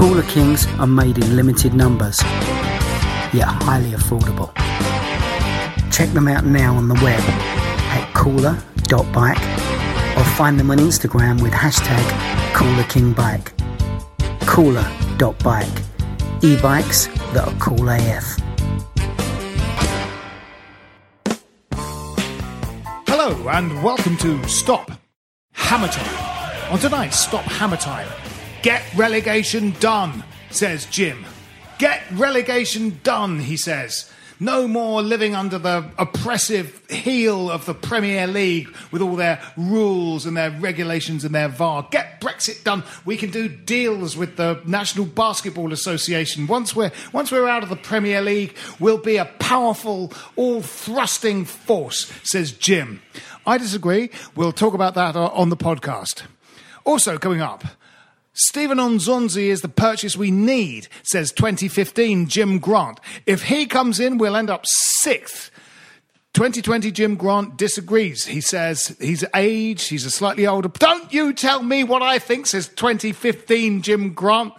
Cooler Kings are made in limited numbers, yet highly affordable. Check them out now on the web at cooler.bike or find them on Instagram with hashtag CoolerKingBike. Cooler.bike. E-bikes that are cool AF. Hello and welcome to Stop Hammer Time. On tonight's Stop Hammer Time, get relegation done, says Jim. Get relegation done, he says. No more living under the oppressive heel of the Premier League with all their rules and their regulations and their VAR. Get Brexit done. We can do deals with the National Basketball Association. Once we're, once we're out of the Premier League, we'll be a powerful, all thrusting force, says Jim. I disagree. We'll talk about that uh, on the podcast. Also, coming up, Stephen Nzonzi is the purchase we need, says 2015 Jim Grant. If he comes in, we'll end up sixth. 2020 Jim Grant disagrees. He says he's aged, he's a slightly older. Don't you tell me what I think, says 2015 Jim Grant.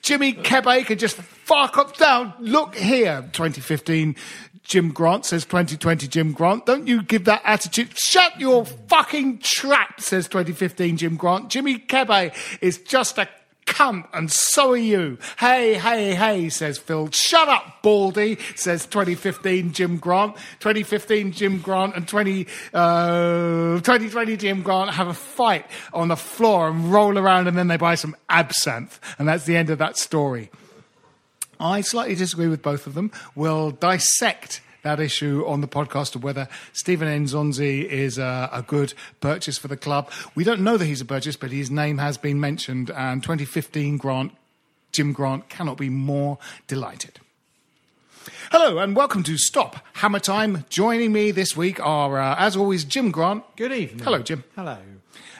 Jimmy can just fuck up down. Look here, 2015 Jim Grant says 2020 Jim Grant. Don't you give that attitude. Shut your fucking trap, says 2015 Jim Grant. Jimmy Kebe is just a cunt and so are you. Hey, hey, hey, says Phil. Shut up, Baldy, says 2015 Jim Grant. 2015 Jim Grant and 20, uh, 2020 Jim Grant have a fight on the floor and roll around and then they buy some absinthe. And that's the end of that story. I slightly disagree with both of them. We'll dissect that issue on the podcast of whether Stephen Nzonzi is a, a, good purchase for the club. We don't know that he's a purchase, but his name has been mentioned, and 2015 Grant, Jim Grant, cannot be more delighted. Hello and welcome to Stop Hammer Time. Joining me this week are, uh, as always, Jim Grant. Good evening. Hello, Jim. Hello.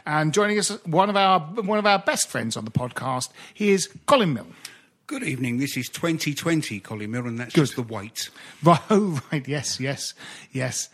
And joining us, one of our one of our best friends on the podcast, he is Colin Mill. Good evening. This is 2020, Colin and that's Good. just the weight. Right, oh, right. Yes, yes, yes.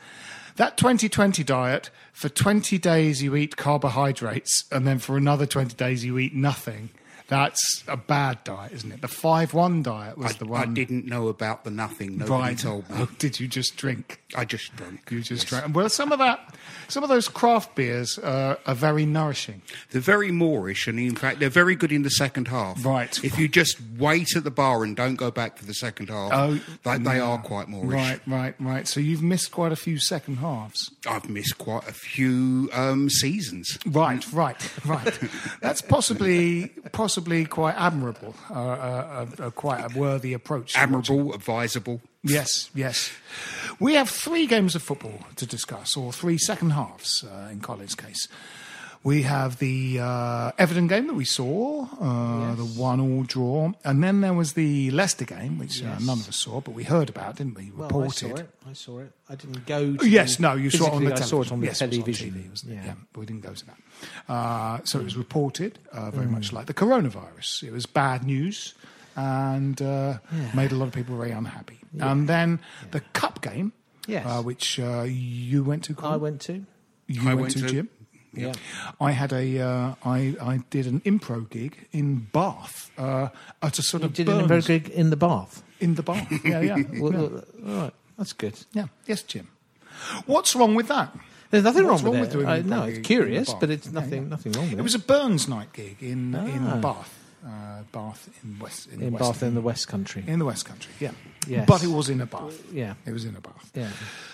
That 2020 diet, for 20 days you eat carbohydrates, and then for another 20 days you eat nothing. That's a bad diet, isn't it? The five one diet was I, the one. I didn't know about the nothing. Nobody right. told me. Oh, did you just drink? I just drank. You just yes. drank. Well, some of that, some of those craft beers uh, are very nourishing. They're very Moorish, and in fact, they're very good in the second half. Right. If you just wait at the bar and don't go back for the second half, oh, they, they are quite Moorish. Right, right, right. So you've missed quite a few second halves. I've missed quite a few um, seasons. Right, right, right. That's possibly possibly possibly quite admirable, uh, uh, uh, quite a worthy approach. watching. Admirable, advisable. Yes, yes. We have three games of football to discuss, or three second halves uh, in Colin's case. We have the uh, Everton game that we saw, uh, the one-all draw, and then there was the Leicester game, which uh, none of us saw, but we heard about, didn't we? Well, Reported. I saw it. I saw it. I didn't go. To Yes, no, you saw it on the physically, television. I saw it on the yes, it was television. TV, wasn't it? yeah. Yeah, but we didn't go to that. Uh, so it was reported, uh, very Mm. much like the coronavirus. It was bad news and uh, made a lot of people very unhappy. And then the cup game, Yes. uh, which uh, you went to, Colin? I went to. You I went, went to, to. Jim. Yeah. I had a, uh, I, I did an impro gig in Bath uh, at a sort You of did it in a very Burns- good in the bath. in the Bath. Yeah, yeah, Well, yeah. well, all right, that's good. yeah. Yes, Jim. What's wrong with that? There's nothing What's wrong, wrong with with it. doing I, an no, it's curious, but it's Yeah, nothing yeah. nothing wrong with It it. was a Burns night gig in Ah. in Bath, uh, Bath in West in, the in West, Bath in the West Country. in the West Country. Yeah, Yes. but it was in a bath. Yeah. It was in a bath. Yeah.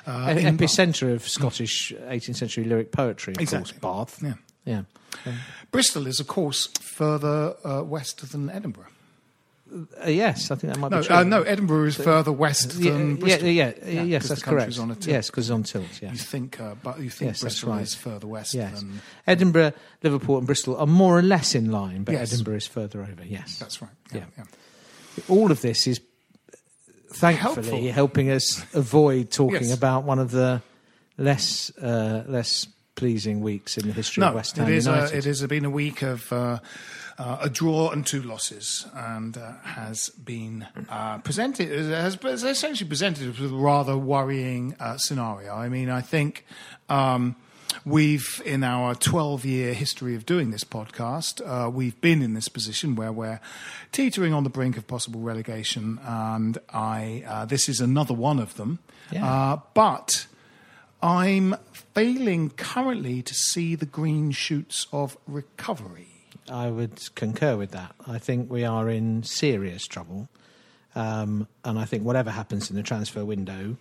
Uh, An in Bath. epicentre of Scottish 18th century lyric poetry, of Exactly. course, Bath. Yeah. Yeah. Bristol is, of course, further uh, west than Edinburgh. Uh, yes, I think that might No, be true. uh, no, Edinburgh is further west Yeah, than yeah, Bristol. yeah, yeah, Yeah, yes, that's correct. on a tilt. Yes, because it's on tilt. You think, uh, but you think Yes, Bristol right. is further west yes. than. Edinburgh, Liverpool, and Bristol are more or less in line, but Yes. Edinburgh is further over. Yes, That's right. Yeah, Yeah. yeah. all of this is thankfully Helpful. helping us avoid talking Yes. about one of the less uh, less pleasing weeks in the history No, of West Ham it is. A, it has been a week of uh, uh, a draw and two losses, and uh, has been uh, presented has, has essentially presented with a rather worrying uh, scenario. I mean, I think. Um, We've, in our 12 year history of doing this podcast, uh, we've been in this position where we're teetering on the brink of possible relegation, and I, uh, this is another one of them. Yeah. Uh, but I'm failing currently to see the green shoots of recovery. I would concur with that. I think we are in serious trouble, um, and I think whatever happens in the transfer window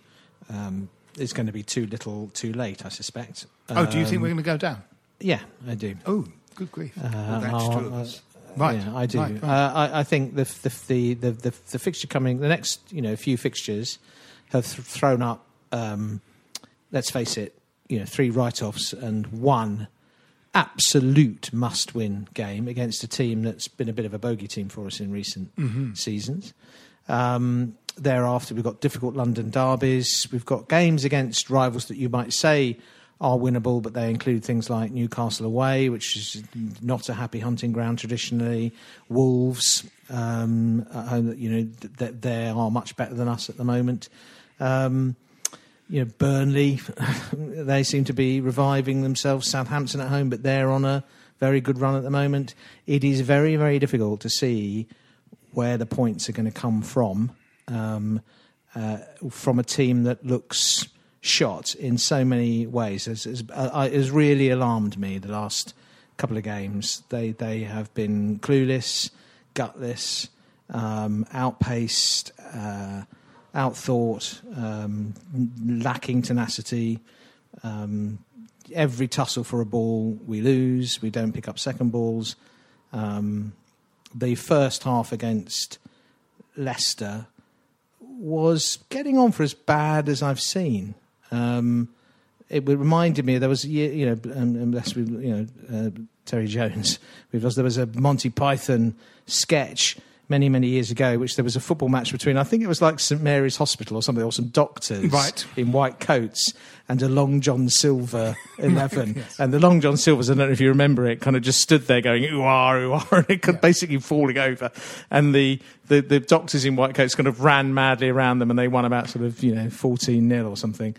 um, is going to be too little, too late. I suspect. Oh, do you think Um, we're going to go down? Yeah, I do. Oh, good grief. Uh, that's I'll- two of us. Right, Yeah, I do. right, right. Uh, I, I think the, the the the the the fixture coming, the next you know few fixtures have th- thrown up. Um, let's face it, you know, three write-offs and one absolute must-win game against a team that's been a bit of a bogey team for us in recent Mm-hmm. seasons. Um, thereafter, we've got difficult London derbies. We've got games against rivals that you might say are winnable, but they include things like Newcastle away, which is not a happy hunting ground traditionally. Wolves, um, at home, you know, th- th- they are much better than us at the moment. Um, you know, Burnley, they seem to be reviving themselves. Southampton at home, but they're on a very good run at the moment. It is very, very difficult to see where the points are going to come from um, uh, from a team that looks shot in so many ways. It's, it's, uh, it's really alarmed me the last couple of games. They they have been clueless, gutless, um, outpaced, uh, outthought, um, lacking tenacity. Um, every tussle for a ball, we lose. We don't pick up second balls. Um, the first half against Leicester was getting on for as bad as I've seen. Um, it reminded me there was you know, unless we, you know, uh, Terry Jones, because there was a Monty Python sketch many many years ago, which there was a football match between I think it was like St Mary's Hospital or something, or some doctors Right. in white coats and a Long John Silver eleven, and the Long John Silvers, I don't know if you remember it, kind of just stood there going ooh ah ooh ah, and it could basically falling over, and the, the the doctors in white coats kind of ran madly around them, and they won about sort of you know fourteen 0 or something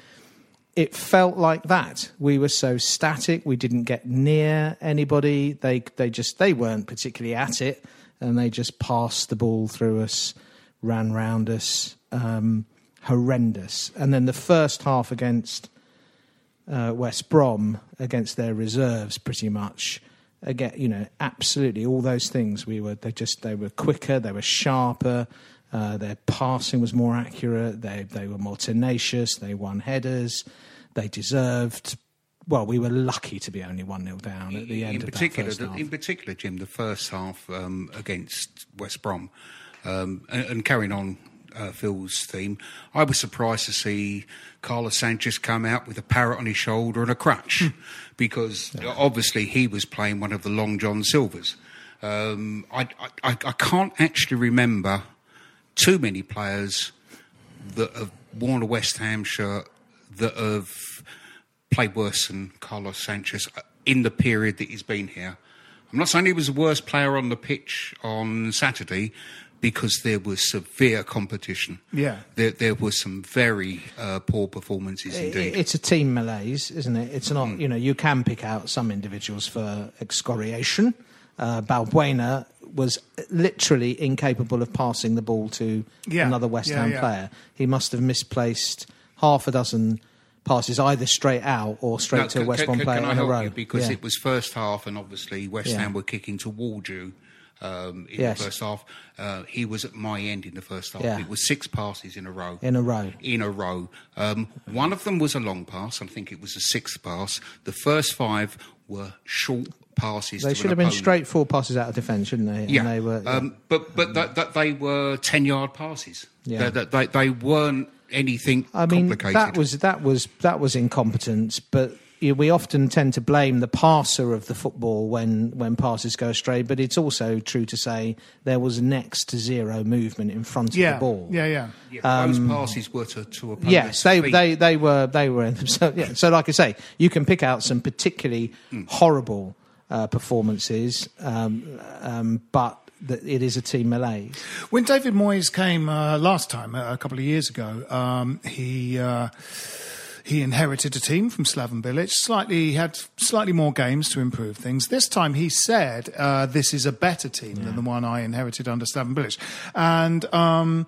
it felt like that. We were so static. We didn't get near anybody. They they just they weren't particularly at it, and they just passed the ball through us, ran round us. Um, horrendous. And then the first half against uh, West Brom, against their reserves, pretty much. Again, you know, absolutely all those things. We were they just they were quicker, they were sharper. Uh, their passing was more accurate. They they were more tenacious. They won headers. They deserved well, we were lucky to be only one 0 down at the end in of particular, that first the- half. in particular, Jim, the first half um, against West Brom, um, and, and carrying on uh, Phil's theme, I was surprised to see Carlos Sanchez come out with a parrot on his shoulder and a crutch, Hmm. because obviously he was playing one of the Long John Silvers. Um, I, I, I can't actually remember too many players that have worn a West Ham shirt that have played worse than Carlos Sanchez in the period that he's been here. I'm not saying he was the worst player on the pitch on Saturday because there was severe competition. Yeah. There, there were some very uh, poor performances indeed. It's a team malaise, isn't it? It's not, you know, you can pick out some individuals for excoriation. Uh, Balbuena was literally incapable of passing the ball to Yeah, another West yeah, Ham yeah. player. He must have misplaced half a dozen passes, either straight out or straight Now, to a West can- Brom can player I in a row. you? Because Yeah. it was first half, and obviously West Yeah. Ham were kicking toward you um, in Yes. the first half. Uh, he was at my end in the first half. Yeah. It was six passes in a row. In a row. In a row. Um, one of them was a long pass. I think it was a sixth pass. The first five were short passes. They to should have been straight four passes out of defence, shouldn't they? Yeah, And they were, um, but but that, that they were ten yard passes. Yeah. They, they, they weren't anything I mean, complicated. that was that was that was incompetence. But you know, we often tend to blame the passer of the football when when passes go astray. But it's also true to say there was next to zero movement in front of the ball. yeah, yeah. Yeah, those passes were to, to opponents' um, Yes, they, feet. they they were they were. So, yeah, so like I say, you can pick out some particularly horrible uh, performances, um, um, but that it is a team malaise. When David Moyes came uh, last time, a couple of years ago, um, he uh, he inherited a team from Slaven Bilic. Slightly he had slightly more games to improve things. This time, he said uh, this is a better team than the one I inherited under Slaven Bilic, and. Um,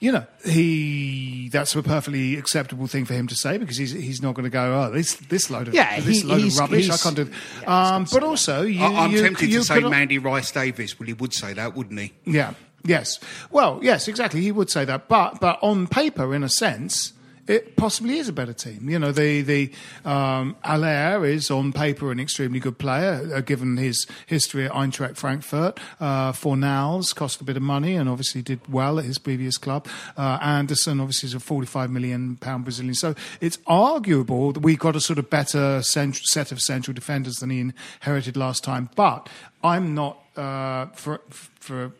you know, he that's a perfectly acceptable thing for him to say because he's he's not going to go, oh, this this load of Yeah, this he- load of he's- rubbish. I can't do. yeah, um, but also, you, I, I'm you, tempted you to say Mandy Rice Davies. Well, he would say that, wouldn't he? yeah. Yes. Well, yes, exactly. He would say that, but but on paper, in a sense, it possibly is a better team. You know, the the um, Haller is on paper an extremely good player, uh, given his history at Eintracht Frankfurt. Uh, Fornals cost a bit of money and obviously did well at his previous club. Uh, Anderson obviously is a forty-five million pound Brazilian, so it's arguable that we got a sort of better set of central defenders than he inherited last time. But I'm not uh, for for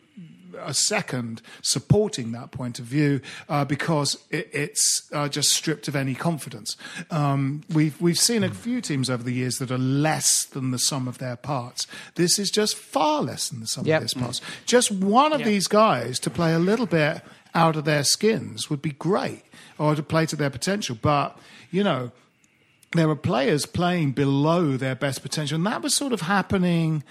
a second supporting that point of view uh, because it, it's uh, just stripped of any confidence. Um, we've we've seen a few teams over the years that are less than the sum of their parts. This is just far less than the sum Yep. of its parts. Just one of these guys to play a little bit out of their skins would be great, or to play to their potential. But you know there are players playing below their best potential, and that was sort of happening.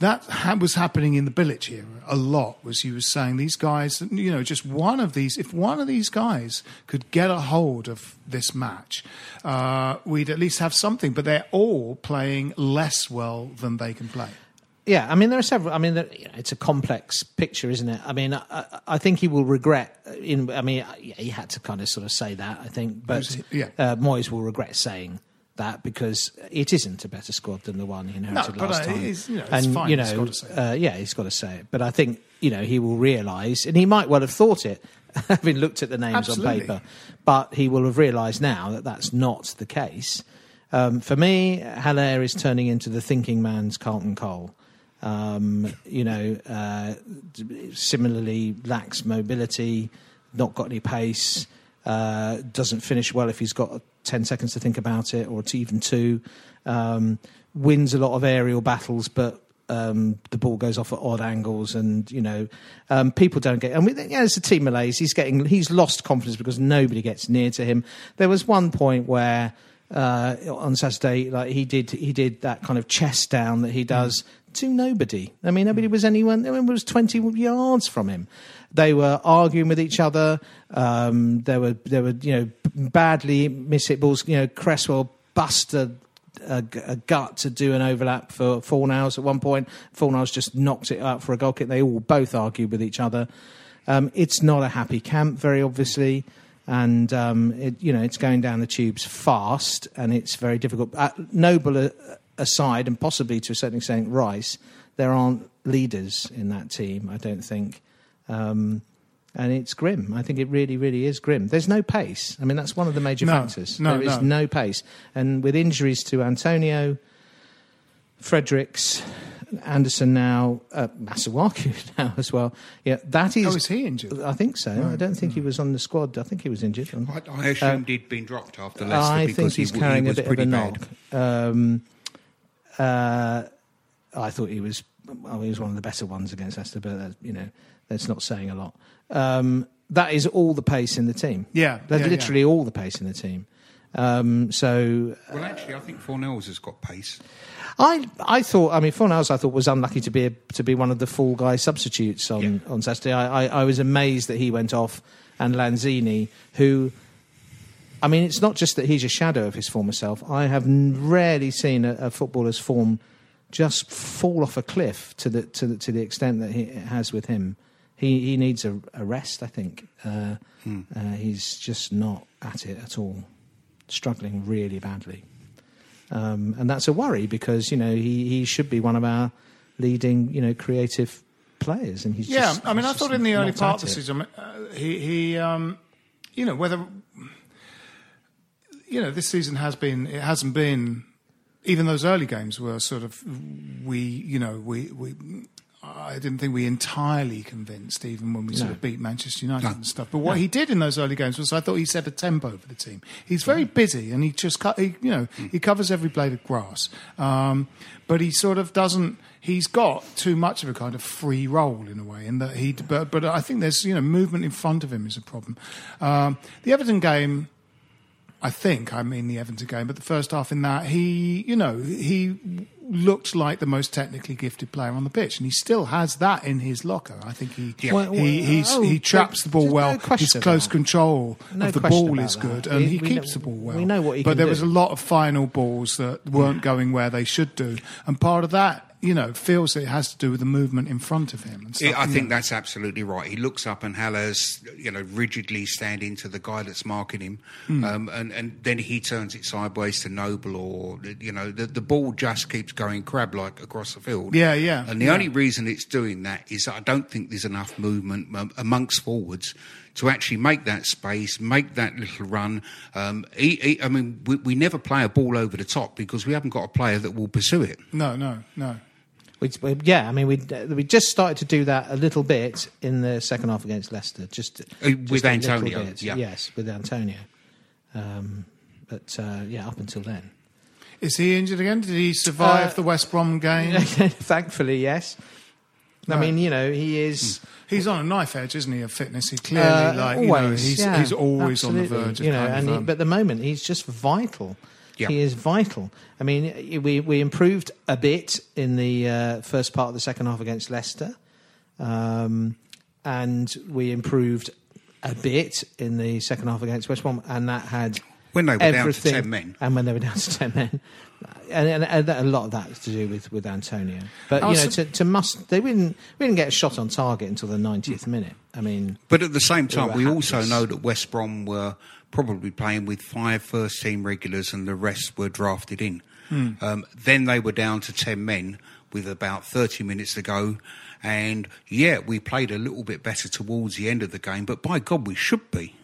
That ha- was happening in the Bilic era a lot. Was he was saying these guys, you know, just one of these. If one of these guys could get a hold of this match, uh, we'd at least have something. But they're all playing less well than they can play. Yeah, I mean there are several. I mean, it's a complex picture, isn't it? I mean, I, I- think he will regret. In, I mean, he had to kind of sort of say that. I think, but? Yeah. uh, Moyes will regret saying that because it isn't a better squad than the one he inherited but, last uh, time. you know, and fine, you know, he's gotta say it. uh, yeah, he's got to say it. But I think you know he will realise, and he might well have thought it, having looked at the names Absolutely. on paper. But he will have realised now that that's not the case. Um, for me, Haller is turning into the thinking man's Carlton Cole. Um, you know, uh, similarly lacks mobility, not got any pace, uh, doesn't finish well if he's got 10 seconds to think about it or even two. Um, wins a lot of aerial battles, but um, the ball goes off at odd angles, and you know um, people don't get. And we, yeah, it's a team malaise. He's getting he's lost confidence because nobody gets near to him. There was one point where uh, on Saturday, like he did he did that kind of chest down that he does to nobody. I mean, nobody was anyone. It was twenty yards from him. They were arguing with each other. Um, there were there were you know badly miss mishit balls. You know, Cresswell busted a, a gut to do an overlap for Fornals at one point. Fornals just knocked it out for a goal kick. They all both argued with each other. Um, it's not a happy camp, very obviously. and um, it, you know it's going down the tubes fast, and it's very difficult. Uh, Noble uh, aside, and possibly to a certain extent Rice, there aren't leaders in that team. I don't think. Um, and it's grim. I think it really, really is grim. There's no pace. I mean, that's one of the major No, factors. no, there is no. no pace. And with injuries to Antonio, Fredericks, Anderson now, uh, Masuaku now as well. Yeah, that is. Oh, is he injured? I think so. I don't think he was on the squad. I think he was injured. I, I assumed he'd been dropped after Leicester I because think he, he's w- carrying he a was bit of a pretty knock. bad. Um, uh, I thought he was. Well, he was one of the better ones against Leicester, but uh, you know that's not saying a lot. Um, that is all the pace in the team. Yeah, that's yeah, yeah. literally all the pace in the team. Um, so Well, actually, I think Fornals has got pace. I I thought I mean Fornals I thought was unlucky to be a, to be one of the full guy substitutes on, on Saturday. I, I, I was amazed that he went off and Lanzini, who I mean it's not just that he's a shadow of his former self. I have rarely seen a, a footballer's form just fall off a cliff to the to the, to the extent that he it has with him. He he needs a, a rest. I think uh, uh, he's just not at it at all, struggling really badly. Um, and that's a worry because you know he, he should be one of our leading you know creative players, and he's Yeah, just, I mean, I thought in the early part of the season, uh, he, he um, you know, whether, you know, this season has been, it hasn't been, even those early games were sort of, we, you know, we, we, I didn't think we entirely convinced, even when we sort No. of beat Manchester United and stuff. But what he did in those early games was, I thought he set a tempo for the team. He's very busy, and he just, cut, he, you know, he covers every blade of grass. Um, but he sort of doesn't. He's got too much of a kind of free role in a way, in that he. But, but I think there's, you know, movement in front of him is a problem. Um, the Everton game. I think I mean the Everton game, but the first half in that he, you know, he looked like the most technically gifted player on the pitch, and he still has that in his locker. I think he Yeah. Well, he he's, oh, he traps the ball there's no well. question his close that. control No of the ball about is that. good, and We- he we keeps know- the ball well. we know what he but can there do. was a lot of final balls that weren't going where they should do, and part of that, you know, feels that it has to do with the movement in front of him. Stuff, I think know. that's absolutely right. He looks up and Haller's, you know, rigidly standing to the guy that's marking him, Hmm. um, and and then he turns it sideways to Noble, or you know, the the ball just keeps going crab like across the field. Yeah, yeah, And the yeah. only reason it's doing that is that I don't think there's enough movement um, amongst forwards to actually make that space, make that little run. Um, he, he, I mean, we, we never play a ball over the top because we haven't got a player that will pursue it. no, no, no. We, we- yeah, I mean, we we just started to do that a little bit in the second half against Leicester, just, Uh, just with a Antonio, bit. yeah. yes, with Antonio. Um, but uh, yeah, up until then, Is he injured again? Did he survive Uh, the West Brom game? thankfully, yes. I mean, you know, he is. He's on a knife edge, isn't he, of fitness? He clearly, Uh, like, always, you know, he's, yeah, he's always on the verge of you know, kind and of, he, um, but at the moment he's just vital. Yeah. He is vital. I mean, we we improved a bit in the uh, first part of the second half against Leicester, um, and we improved a bit in the second half against West Brom, and that had When they were down to 10 men. and when they were down to ten men. And, and, and a lot of that is to do with, with Antonio, but you know, to, to must they didn't we didn't get a shot on target until the 90th minute. I mean, But at the same time, were we also know that West Brom were probably playing with five first team regulars and the rest were drafted in. Hmm. Um, then they were down to 10 men with about 30 minutes to go. And yeah, we played a little bit better towards the end of the game, but by God, we should be.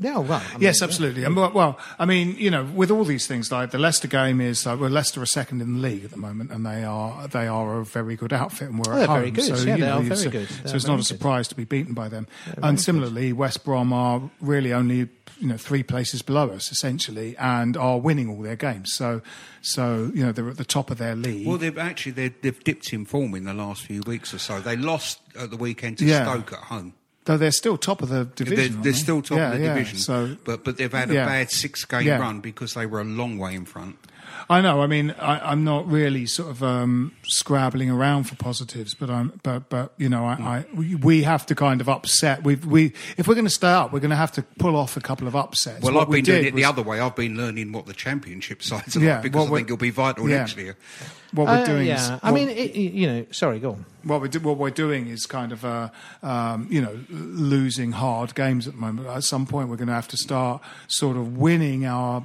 yeah, well, I mean, Yes, yeah. absolutely. And well, well, I mean, you know, with all these things, like the Leicester game is, uh, well, Leicester are second in the league at the moment, and they are they are a very good outfit, and we're Oh, at home. very good. So, Yeah, you they know, are it's- very good. So They're it's not a good. surprise to be beaten by them. And similarly, West Brom are really only you know three places below us essentially, and are winning all their games. So, so you know they're at the top of their league. Well, they've actually they've, they've dipped in form in the last few weeks or so. They lost at the weekend to Yeah. Stoke at home. Though they're still top of the division. They're, they're still top Yeah, of the yeah. division, So, but but they've had a bad six game run because they were a long way in front. I know. I mean, I, I'm not really sort of um, scrabbling around for positives, but I'm, but but you know, I, I we, we have to kind of upset. We we if we're going to stay up, we're going to have to pull off a couple of upsets. Well, What I've we been doing did it the other way. I've been learning what the championship sides are Yeah, like because I think it'll be vital yeah. next year. What we're Uh, doing is, yeah. I what- mean, it, it- you know, sorry, go on. what we're, do, what we're doing is kind of, uh, um, you know, losing hard games at the moment. At some point, we're going to have to start sort of winning our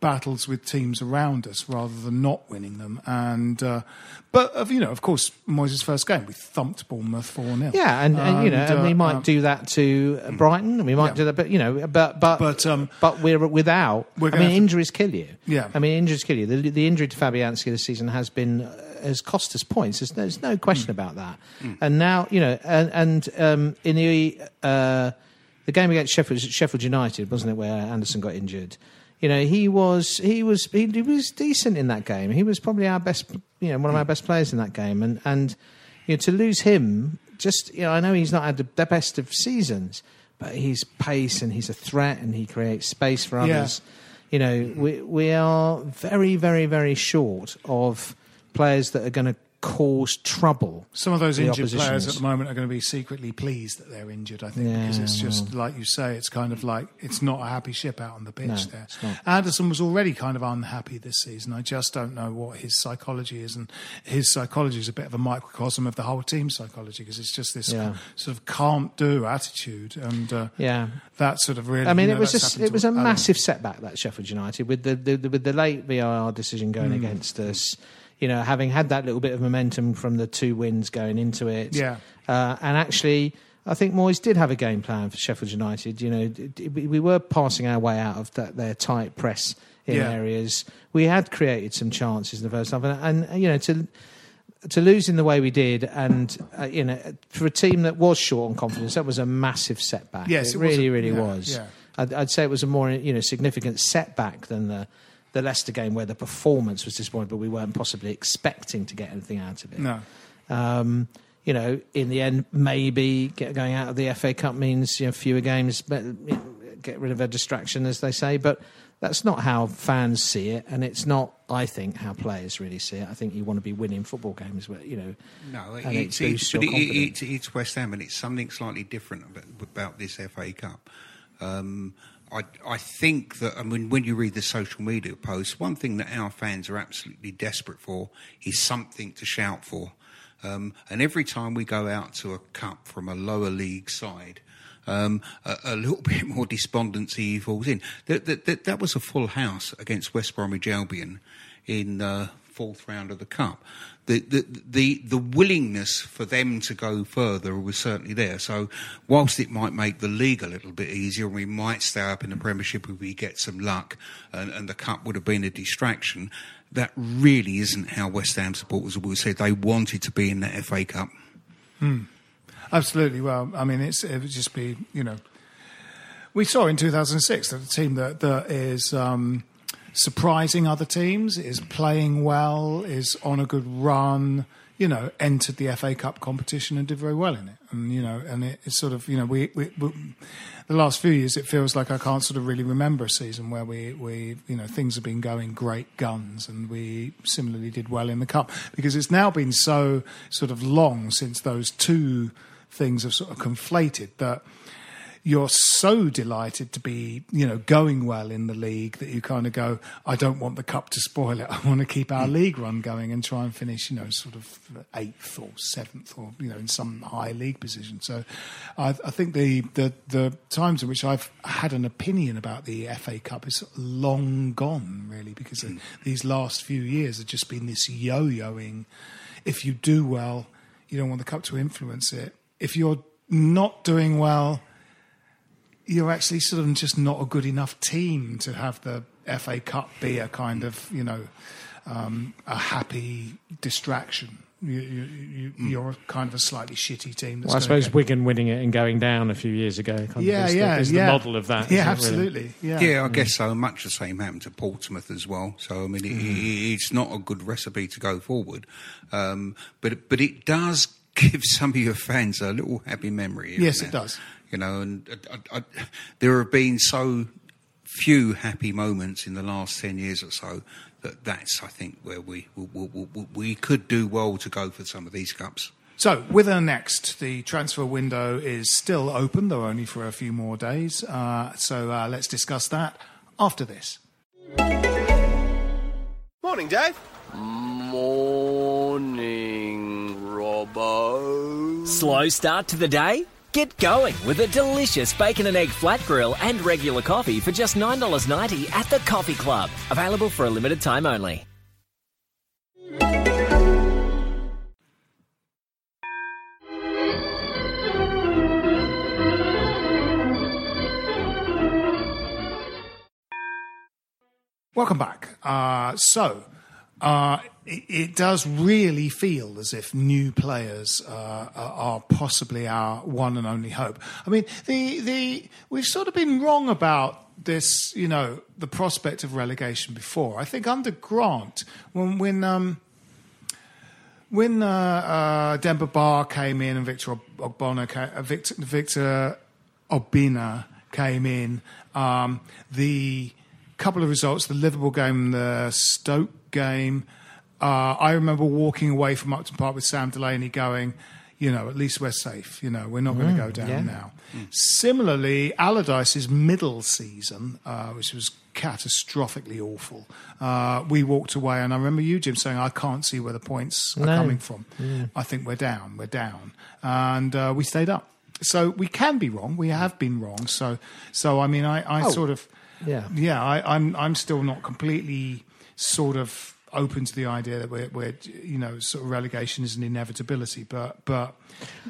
battles with teams around us rather than not winning them. And uh, but of you know, of course, Moyes' first game we thumped Bournemouth four 0 Yeah, and, and you know, and we might um, do that to uh, Brighton. and We might yeah. do that, but you know, but but But, um, but we're without. We're I mean, injuries kill you. Yeah. I mean, injuries kill you. The, the injury to Fabianski this season has been uh, has cost us points. There's, there's no question Hmm. about that. And now, you know, and, and um, in the uh, the game against Sheffield Sheffield United, wasn't it, where Anderson got injured? You know, he was he was he, he was decent in that game. He was probably our best, you know, one of our best players in that game. And and you know, to lose him, just you know, I know he's not had the, the best of seasons, but he's pace and he's a threat and he creates space for Yeah. others. You know, we we are very very very short of players that are going to cause trouble. Some of those injured players at the moment are going to be secretly pleased that they're injured. I think because it's just like you say, it's kind of like it's not a happy ship out on the pitch No, there. Anderson was already kind of unhappy this season. I just don't know what his psychology is, and his psychology is a bit of a microcosm of the whole team's psychology because it's just this Yeah. sort of can't do attitude, and uh, Yeah. that sort of really. I mean, you it was just it was a massive setback that Sheffield United with the, the, the with the late VAR decision going Hmm. against us. You know, having had that little bit of momentum from the two wins going into it, Yeah. uh, and actually. I think Moyes did have a game plan for Sheffield United. You know, we we were passing our way out of that, their tight press in Yeah. areas. We had created some chances in the first half, and, and you know, to to lose in the way we did, and uh, you know, for a team that was short on confidence, that was a massive setback. Yes, it, it really, really yeah, was. yeah. I'd, I'd say it was a more you know significant setback than the the Leicester game, where the performance was disappointing, but we weren't possibly expecting to get anything out of it. No. Um, you know, in the end, maybe get, going out of the FA Cup means you know fewer games, but you know, get rid of a distraction, as they say. But that's not how fans see it, and it's not, I think, how players really see it. I think you want to be winning football games, where you know, No, and it's, it it's, your it, it, it's, it's West Ham, and it's something slightly different about, about this FA Cup. Um, I, I think that I mean, when you read the social media posts, one thing that our fans are absolutely desperate for is something to shout for. Um, and every time we go out to a cup from a lower league side, um, a, a little bit more despondency falls in. That, that, that, that was a full house against West Bromwich Albion in uh, fourth round of the cup. The, the the the willingness for them to go further was certainly there. So whilst it might make the league a little bit easier, we might stay up in the Premiership if we get some luck, and, and the cup would have been a distraction. That really isn't how West Ham supporters would say they wanted to be in that FA Cup. Absolutely. Well, I mean, it's, it would just be, you know, we saw in 2006 that a team that, that is um, surprising other teams, is playing well, is on a good run, you know, entered the FA Cup competition and did very well in it. And, you know, and it, it's sort of, you know, we, we, we, the last few years, it feels like I can't sort of really remember a season where we, we, you know, things have been going great guns and we similarly did well in the Cup because it's now been so sort of long since those two things have sort of conflated that you're so delighted to be, you know, going well in the league that you kind of go, I don't want the cup to spoil it. I want to keep our hmm. league run going and try and finish, you know, sort of eighth or seventh or, you know, in some high league position. So I, I think the, the, the times in which I've had an opinion about the FA Cup is long gone, really, because hmm. these last few years have just been this yo yoing. If you do well, you don't want the cup to influence it. If you're not doing well, you're actually sort of just not a good enough team to have the FA Cup be a kind of you know um, a happy distraction. You, you, you, You're kind of a slightly shitty team. That's Well, I suppose get- Wigan winning it and going down a few years ago. Kind of Yeah, is yeah, the, is yeah. the model of that. Yeah, isn't really? absolutely. Yeah. Yeah, I guess so. Much the same happened to Portsmouth as well. So I mean, it, it, it's not a good recipe to go forward, um, but but it does give some of your fans a little happy memory. Yes, isn't it does. You know, and I, I, I, there have been so few happy moments in the last 10 years or so, that that's, I think, where we, we, we, we could do well to go for some of these cups. So, with our next, the transfer window is still open, though only for a few more days. Uh, so, uh, let's discuss that after this. Morning, Dave. Morning, Robbo. Slow start to the day? Get going with a delicious bacon and egg flat grill and regular coffee for just $9.90 at the Coffee Club. Available for a limited time only. Welcome back. Uh, so, uh, it, it, does really feel as if new players uh, are possibly our one and only hope. I mean, the the we've sort of been wrong about this, you know, the prospect of relegation before. I think under Grant, when when um, when uh, uh, Demba Ba came in and Victor Ogbonna came, uh, Victor, Victor Obinna came in, um, the couple of results: the Liverpool game, the Stoke game. Uh, I remember walking away from Upton Park with Sam Delaney, going, you know, at least we're safe. You know, we're not mm, going to go down yeah. now. Mm. Similarly, Allardyce's middle season, uh, which was catastrophically awful, uh, we walked away, and I remember you, Jim, saying, "I can't see where the points are coming from. Mm. I think we're down. We're down," and uh, we stayed up. So we can be wrong. We have been wrong. So, so I mean, I, I oh. sort of, yeah, yeah, I, I'm, I'm still not completely sort of open to the idea that we're, we're, you know sort of relegation is an inevitability, but but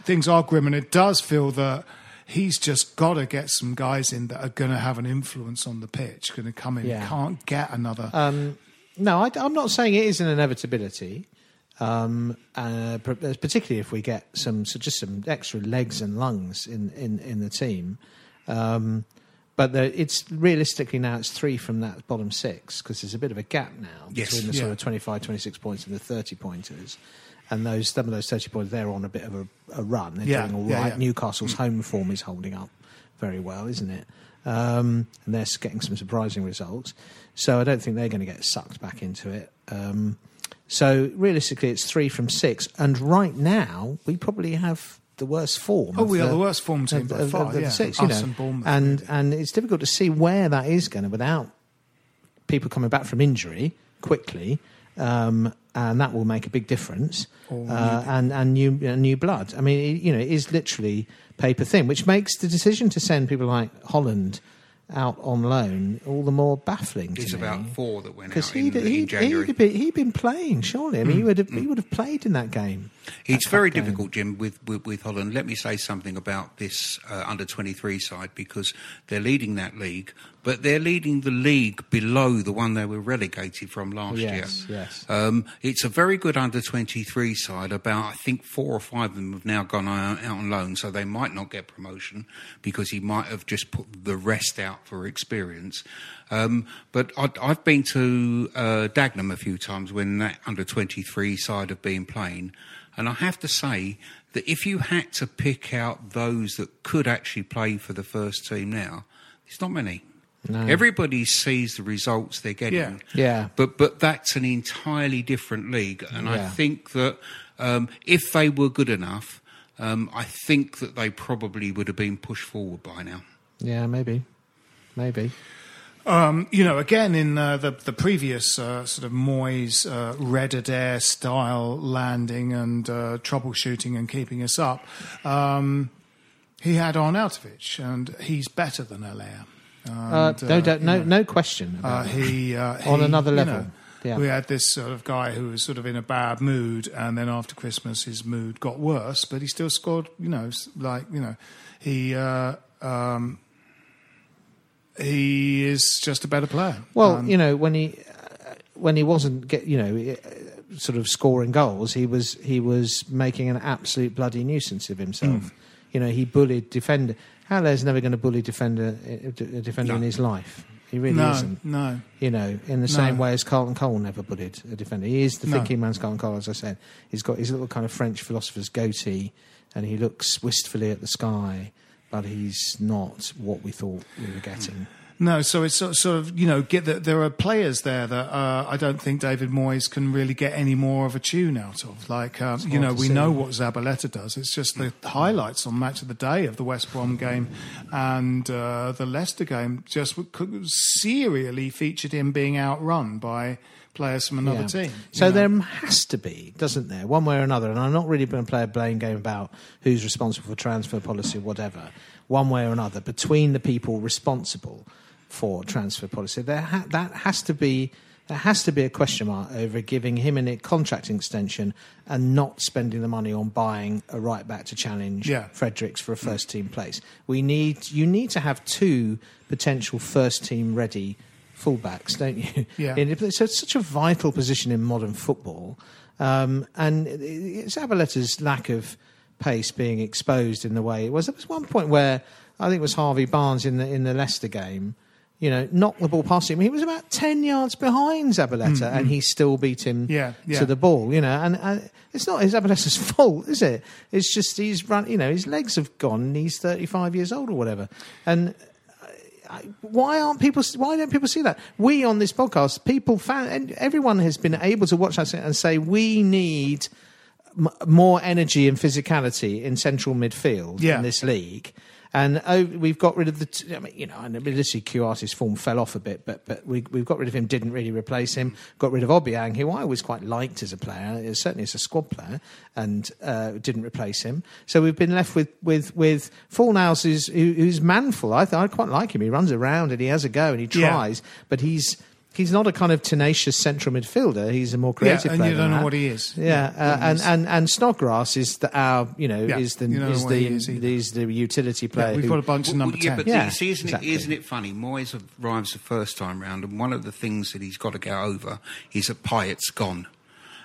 things are grim, and it does feel that he's just got to get some guys in that are going to have an influence on the pitch, going to come in. Yeah. Can't get another. Um, no, I, am not saying it is an inevitability. Um, uh, particularly if we get some so just some extra legs and lungs in in, in the team. Um, but the, it's realistically now it's three from that bottom six because there's a bit of a gap now yes. between the yeah. sort of 25, 26 points and the 30 pointers. And those some of those 30 points, they're on a bit of a, a run. They're yeah. doing all right. Yeah, Newcastle's home form is holding up very well, isn't it? Um, and they're getting some surprising results. So I don't think they're going to get sucked back into it. Um, so realistically, it's three from six. And right now, we probably have the worst form. Oh, we the, are the worst form team by far. Of the yeah. six, you know, and and, and it's difficult to see where that is going to without people coming back from injury quickly. Um, and that will make a big difference. Uh, and and new uh, new blood. I mean, it, you know, it is literally paper thin, which makes the decision to send people like Holland out on loan all the more baffling. It's about four that went out in, he'd, in January. He'd, been, he'd been playing, surely. I mean, mm. he would have mm. he would have played in that game. It's very difficult, Jim, with, with, with Holland. Let me say something about this uh, under twenty three side because they're leading that league, but they're leading the league below the one they were relegated from last yes, year. Yes, um, it's a very good under twenty three side. About I think four or five of them have now gone out on loan, so they might not get promotion because he might have just put the rest out for experience. Um, but I, have been to uh, Dagenham a few times when that under 23 side have been playing, and I have to say that if you had to pick out those that could actually play for the first team now, there's not many. No. Everybody sees the results they're getting. Yeah. yeah. But but that's an entirely different league, and yeah. I think that um, if they were good enough, um, I think that they probably would have been pushed forward by now. Yeah, maybe, maybe. Um, you know, again in uh, the the previous uh, sort of Moyes uh, Red Adair style landing and uh, troubleshooting and keeping us up, um, he had Arnautovic, and he's better than Haller. Uh, no, uh, no, no question. he, he on another level. You know, yeah. We had this sort of guy who was sort of in a bad mood, and then after Christmas, his mood got worse, but he still scored. You know, like you know, he. Um, he is just a better player. Well, um, you know, when he uh, when he wasn't get, you know, uh, sort of scoring goals, he was he was making an absolute bloody nuisance of himself. Mm. You know, he bullied defender. Haller's never going to bully defender a defender no. in his life. He really no, isn't. No. You know, in the no. same way as Carlton Cole never bullied a defender. He is the thinking man's Carlton Cole, as I said. He's got his little kind of French philosopher's goatee and he looks wistfully at the sky but he's not what we thought we were getting. No, so it's sort of you know get that there are players there that uh, I don't think David Moyes can really get any more of a tune out of. Like um, you know we see. know what Zabaleta does. It's just the highlights on match of the day of the West Brom game and uh, the Leicester game just serially featured him being outrun by players from another Yeah. team. So know. there has to be, doesn't there, one way or another, and I'm not really going to play a blame game about who's responsible for transfer policy or whatever, one way or another, between the people responsible for transfer policy, there ha- that has to be. There has to be a question mark over giving him a contract extension and not spending the money on buying a right back to challenge Yeah. Fredericks for a first team place. We need you need to have two potential first team ready fullbacks, don't you? Yeah. So it's such a vital position in modern football, um, and it's Zabaleta's lack of pace being exposed in the way it was. There was one point where I think it was Harvey Barnes in the in the Leicester game. You know, knocked the ball past him. He was about ten yards behind Zabaleta, and he still beat him Yeah, yeah. to the ball. You know, and, and it's not Zabaleta's fault, is it? It's just he's run. You know, his legs have gone. and He's thirty-five years old or whatever, and why aren't people? Why don't people see that? We on this podcast, people found, and everyone has been able to watch us and say we need m- more energy and physicality in central midfield Yeah. in this league. And oh, we've got rid of the. T- I mean, you know, and admittedly, Kouyaté's form fell off a bit, but but we, we've got rid of him. Didn't really replace him. Got rid of Obiang, who I always quite liked as a player, uh, certainly as a squad player, and uh, didn't replace him. So we've been left with with with Fornals, who's who, who's manful. I th- I quite like him. He runs around and he has a go and he Yeah. tries, but he's. He's not a kind of tenacious central midfielder. He's a more creative. Yeah, creative and player. you don't know that. what he is. Yeah, Yeah, uh, and, he's- and and Snodgrass is the our you know Yeah, is the you know is the he is either. the utility player. Yeah, we've who- got a bunch of number Well, yeah, 10. but Yeah, see, isn't exactly. it? Isn't it funny? Moyes arrives the first time round, and one of the things that he's got to get over is that Payet's gone.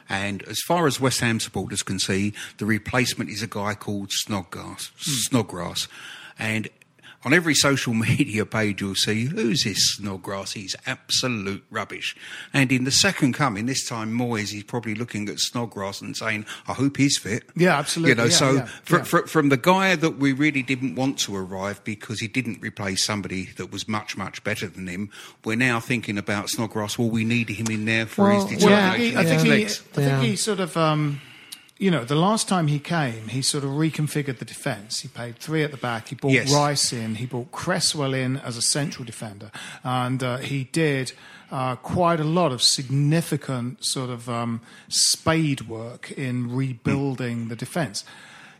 And as far as West Ham supporters can see, the replacement is a guy called Snodgrass. Hmm. Snodgrass, and on every social media page you'll see who's this Snodgrass? He's absolute rubbish. And in the second coming, this time Moyes, is probably looking at Snodgrass and saying, "I hope he's fit." Yeah, absolutely. You know, Yeah, so yeah, fr- yeah. fr- from the guy that we really didn't want to arrive because he didn't replace somebody that was much, much better than him, we're now thinking about Snodgrass. Well, we need him in there for Well, his well, Well, determination. he, I think of he, I think he sort of, um, you know, the last time he came, he sort of reconfigured the defence. He paid three at the back. He brought Yes. Rice in. He brought Cresswell in as a central defender, and uh, he did. Uh, quite a lot of significant sort of um, spade work in rebuilding the defence.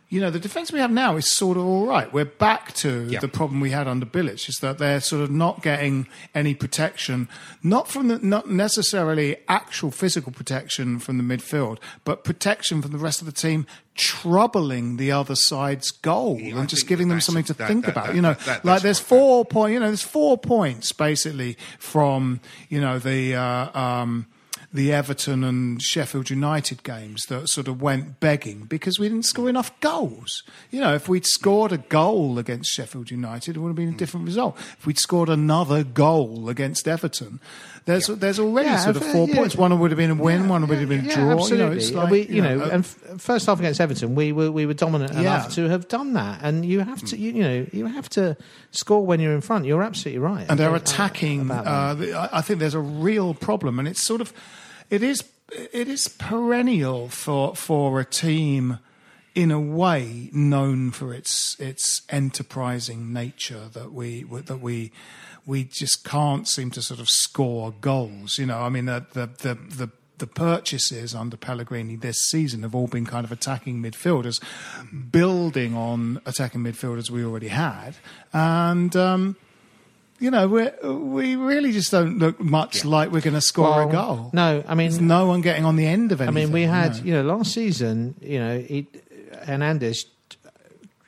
You know, the defence we have now is sort of all right. We're back to Yeah. the problem we had under Bilic, is that they're sort of not getting any protection, not from the, not necessarily actual physical protection from the midfield, but protection from the rest of the team, troubling the other side's goal Yeah, I and just giving them something to that- think that- about. that- you know, like there's four point, you know, there's four points basically from you know the. Uh, um, the Everton and Sheffield United games that sort of went begging because we didn't score enough goals. You know, if we'd scored a goal against Sheffield United, it would have been a different result. If we'd scored another goal against Everton, there's there's already Yeah, sort of uh, four yeah. points. One would have been a win, one would have been a Yeah, draw. absolutely. You know, like, we, you know, uh, and f- first half against Everton, we were we were dominant Yeah. enough to have done that. And you have to, you, you know, you have to score when you're in front. You're absolutely right. and they're attacking. Uh, I I think there's a real problem, and it's sort of, it is, it is perennial for for a team, in a way, known for its its enterprising nature that we that we. We just can't seem to sort of score goals. You know, I mean, the the the, the the purchases under Pellegrini this season have all been kind of attacking midfielders, building on attacking midfielders we already had, and um, you know we we really just don't look much like we're going to score a goal. No, I mean, There's no one getting on the end of anything. I mean, we had, you know. you know, last season, you know, he, Hernandez,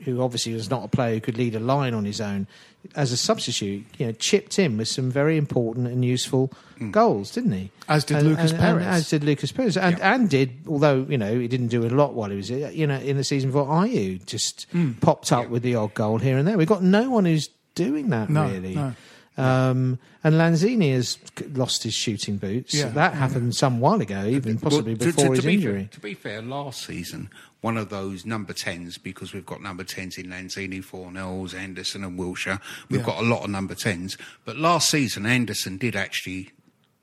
who obviously was not a player who could lead a line on his own, as a substitute, you know, chipped in with some very important and useful goals, didn't he? As did And- Lucas and- and Perez. as did Lucas Perez, and, and did, although you know he didn't do a lot while he was, you know, in the season before. Ayew just Hmm. popped up with the odd goal here and there. We've got no one who's doing that No, really. no. Um, and Lanzini has lost his shooting boots. Yeah. That happened some while ago, even possibly Well, to- before to, his to be injury. Fair, to be fair, last season, one of those number 10s, because we've got number 10s in Lanzini, Fornals, Anderson, and Wilshere. We've Yeah. got a lot of number 10s. But last season, Anderson did actually.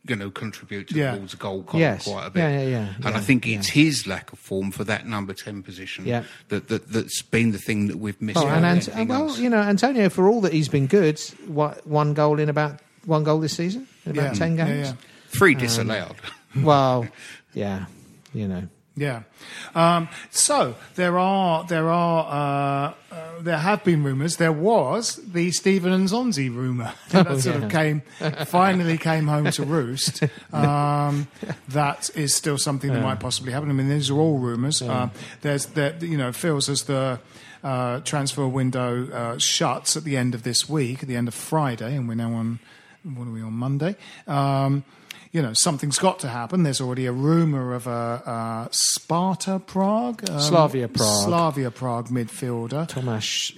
You know, contribute to Yeah. the goal column Yes. quite a bit, Yeah, yeah, yeah, and yeah, I think it's his lack of form for that number ten position Yeah. that, that that's been the thing that we've missed. Oh, and Ant- well, else. you know, Antonio, for all that he's been good, what, one goal in about one goal this season in about Yeah. ten mm. games. three um, disallowed. Well, yeah, you know. Yeah. Um, so there are there are uh, uh, there have been rumours. There was the Steven Nzonzi rumour that Oh, sort of came finally came home to roost. Um, that is still something that might possibly happen. I mean, these are all rumours. Um, there's there you know feels as the uh, transfer window uh, shuts at the end of this week, at the end of Friday, and we're now on what are we on Monday. You know, something's got to happen. There's already a rumor of a, uh Sparta Prague, um, Slavia Prague. Slavia Prague midfielder Tomáš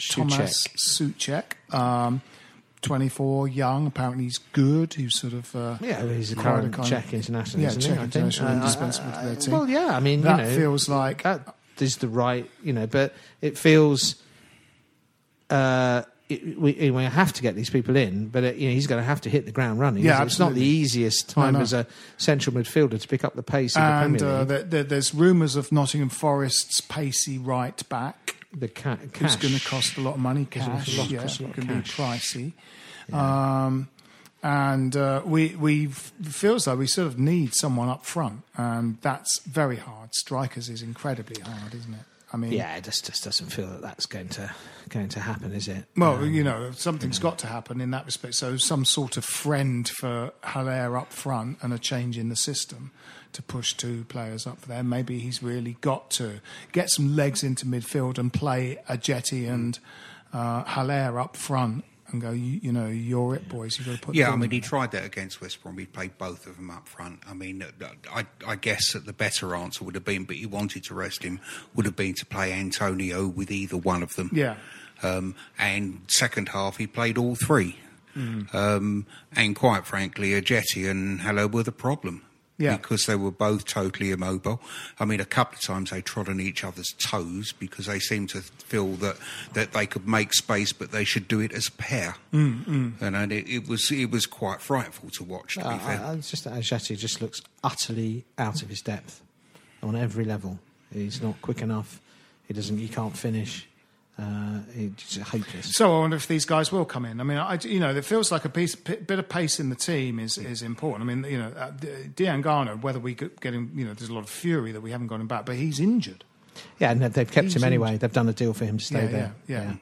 Souček. Um, 24, young. Apparently, he's good. He's sort of uh, Yeah, well, he's a current kind- Czech international. Yeah, Czech he, I think? international, Uh, indispensable to uh, their team. Well, yeah, I mean, that you know, feels like that is the right, you know, but it feels. Uh, it, we, we have to get these people in, but uh, you know, he's going to have to hit the ground running. Yeah, it's not the easiest time as a central midfielder to pick up the pace of the Premier uh, League. there, there, there's rumours of Nottingham Forest's pacey right back. the ca- Who's cash. going to cost a lot of money? Cash, lot- yeah, lot of can be pricey. Um, and uh, we we feels like we sort of need someone up front, and that's very hard. Strikers is incredibly hard, isn't it? I mean, Yeah, it just, just doesn't feel that that's going to going to happen, is it? Well, you know, something's got to happen in that respect. So, some sort of friend for Haller up front and a change in the system to push two players up there. Maybe he's really got to get some legs into midfield and play Ajeti and uh, Haller up front and go, you, you know, you're it, boys. You've got to put Yeah, I mean, he in." tried that against West Brom. He played both of them up front. I mean, uh, I, I guess that the better answer would have been, but he wanted to rest him, would have been to play Antonio with either one of them. Yeah. Um, and second half, he played all three. Mm-hmm. Um, and quite frankly, Ajeti and Haller were the problem. Yeah. Because they were both totally immobile. I mean, a couple of times they trod on each other's toes because they seemed to feel that, that they could make space, but they should do it as a pair. Mm, And, and it, it was it was quite frightful to watch. To be Uh, fair, I, I just that Ajeti just looks utterly out of his depth on every level. He's not quick enough. He doesn't. He can't finish. Uh, he's hopeless. So I wonder if these guys will come in. I mean, I, you know, it feels like a piece, p- bit of pace in the team is, is important. I mean, you know, uh, Diangana, whether we get get him, you know, there's a lot of fury that we haven't got him back, but he's injured. Yeah, and they've kept He's him anyway. They've done a deal for him to stay Yeah, there. yeah,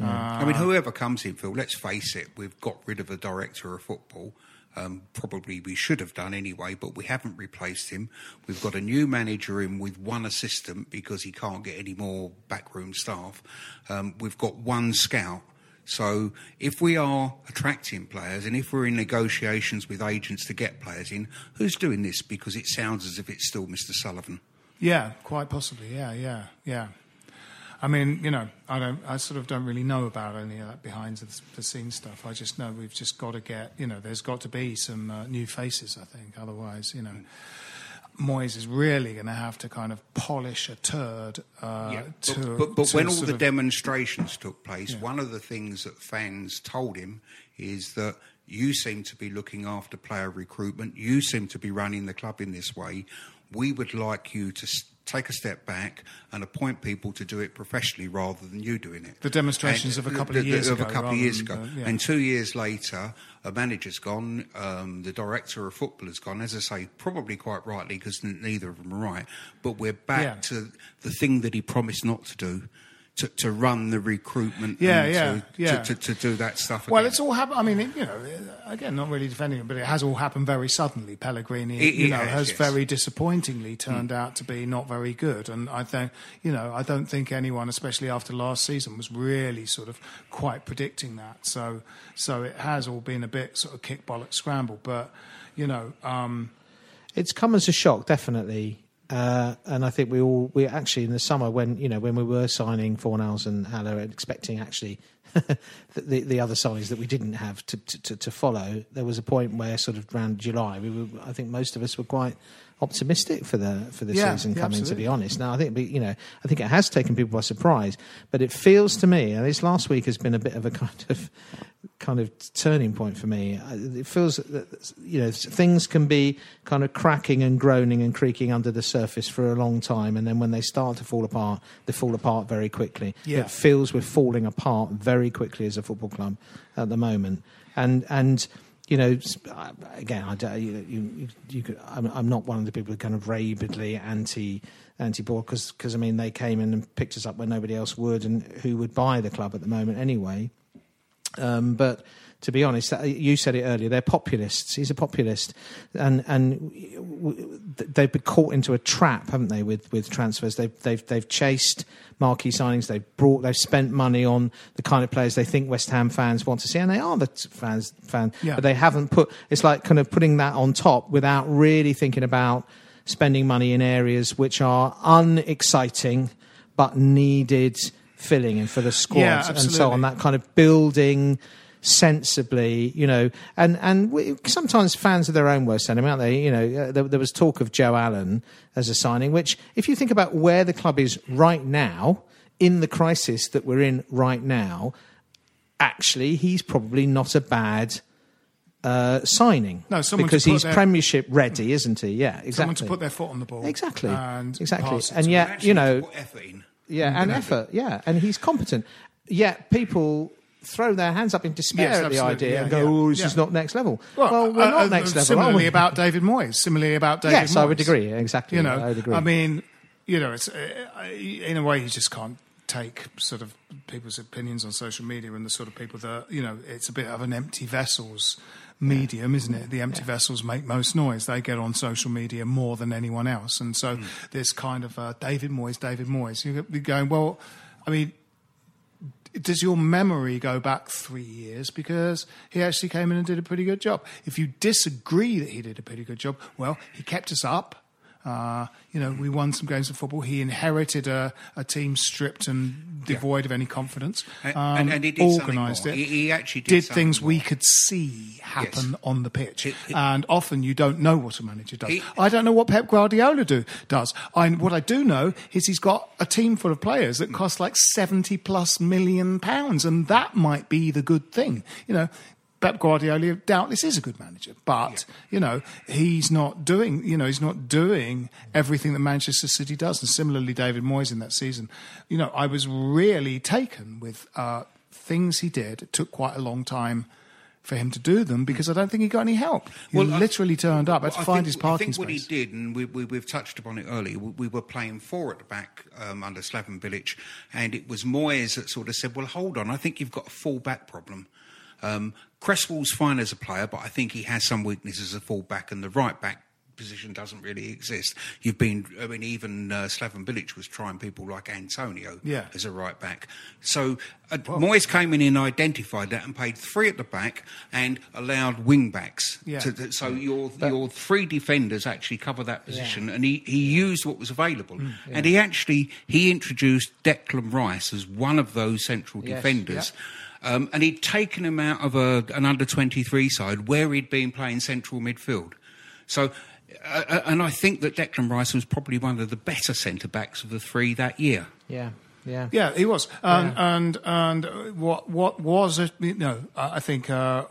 yeah. I mean, whoever comes in, Phil. Let's face it, we've got rid of a director of football. Um, probably we should have done anyway, but we haven't replaced him. We've got a new manager in with one assistant because he can't get any more backroom staff. Um, we've got one scout. So if we are attracting players and if we're in negotiations with agents to get players in, who's doing this? Because it sounds as if it's still Mr. Sullivan. Yeah, quite possibly. Yeah, yeah, yeah. I mean, you know, I don't. I sort of don't really know about any of that behind the, the scenes stuff. I just know we've just got to get. You know, there's got to be some uh, new faces. I think. Otherwise, you know, Moyes is really going to have to kind of polish a turd. Uh, to, but, but, but to when all the of- demonstrations took place, one of the things that fans told him is that you seem to be looking after player recruitment, you seem to be running the club in this way. We would like you to take a step back and appoint people to do it professionally rather than you doing it. The demonstrations And of a couple the- of the- years of ago a couple of years ago, the- yeah. and two years later, a manager's gone, um, the director of football has gone. As I say, probably quite rightly because neither of them are right. But we're back Yeah. to the thing that he promised not to do. To, to run the recruitment, Yeah, and yeah, to, yeah. To, to, to do that stuff. Well, it's all happened. I mean, it, you know, again, not really defending it, but it has all happened very suddenly. Pellegrini, It- you it know, has, has yes. very disappointingly turned out to be not very good. And I think, you know, I don't think anyone, especially after last season, was really sort of quite predicting that. So, so it has all been a bit sort of kick bollock scramble. But, you know, um, It's come as a shock, definitely. Uh, and I think we all we actually in the summer when you know when we were signing Fornals and Haller and expecting actually the, the the other signings that we didn't have to, to to follow, there was a point where sort of around July we were I think most of us were quite optimistic for the for the Yeah, season yeah, coming. To be honest, now I think you know I think it has taken people by surprise, but it feels to me, and this last week has been a bit of a kind of kind of turning point for me. Uh, it feels that you know things can be kind of cracking and groaning and creaking under the surface for a long time, and then when they start to fall apart, they fall apart very quickly. Yeah. It feels we're falling apart very quickly as a football club at the moment, and and. You know, uh, again, I you, you, you could, I'm, I'm not one of the people who kind of rabidly anti anti board because because I mean they came in and picked us up where nobody else would, and who would buy the club at the moment anyway. Um, but to be honest, uh, you said it earlier. They're populists. He's a populist, and and they've been caught into a trap, haven't they? With with transfers, they've they've they've chased marquee signings. They've brought, they've spent money on the kind of players they think West Ham fans want to see, and they are the fans fan. Yeah. But they haven't put. It's like kind of putting that on top without really thinking about spending money in areas which are unexciting but needed filling and for the squad Yeah, and so on. That kind of building sensibly, you know, and and we, sometimes fans are their own worst enemy, aren't they? You know, uh, there, there was talk of Joe Allen as a signing, which, if you think about where the club is right now in the crisis that we're in right now, actually, he's probably not a bad. Uh, signing, No, someone because he's their- Premiership ready, isn't he? Yeah, exactly. Someone to put their foot on the ball. Exactly. And Exactly. And yet- you know- effort in. Yeah, and effort. Yeah, and he's competent. Yet people throw their hands up in despair Yes, at the idea Yeah, and go, yeah. "Oh, this Yeah. is not next level." Well, we're uh, not uh, next level. Similarly about David Moyes. Similarly about David yes, I would agree. Exactly. You know, I would agree. I mean, you know, it's uh, in a way you just can't take sort of people's opinions on social media and the sort of people that you know. It's a bit of an empty vessels medium, isn't it? The empty vessels make most noise. They get on social media more than anyone else, and so this kind of uh, David Moyes, David Moyes. You're going well. I mean, does your memory go back three years? Because he actually came in and did a pretty good job. If you disagree that he did a pretty good job, well, he kept us up. Uh, you know, we won some games of football. He inherited a, a team stripped and devoid of any confidence. And- Um, and- and he did organised more. it. He- he actually did something things we could see happen Yes. on the pitch. He- he- and often you don't know what a manager does. He- I don't know what Pep Guardiola do, does. I, what I do know is he's got a team full of players that cost like 70 plus million pounds, and that might be the good thing. You know, Pep Guardiola doubtless is a good manager, but you know he's not doing. You know he's not doing everything that Manchester City does, and similarly David Moyes in that season. You know I was really taken with uh, things he did. It took quite a long time for him to do them because I don't think he got any help. He I- literally turned up. I Had to I find think- his parking I think what he did, and we, we, we've touched upon it earlier, we, we were playing four at the back um, under Slaven Bilic, and it was Moyes that sort of said, well, hold on, I think you've got a full-back problem. Um, Cresswell's fine as a player, but I think he has some weaknesses as a full-back, and the right-back position doesn't really exist. You've been, I mean, even uh, Slaven Bilic was trying people like Antonio Yeah. as a right back. So uh, Moyes came in and identified that and paid three at the back and allowed wing backs. Yeah. To, to- so your your three defenders actually cover that position, and he, he used what was available. Mm, And he actually he introduced Declan Rice as one of those central Yes. defenders. Um, and he'd taken him out of a, an under 23 side where he'd been playing central midfield. So, uh, uh, and I think that Declan Rice was probably one of the better centre backs of the three that year. yeah, yeah, Yeah, he was. And and and uh, what what was it? You know, I I think uh,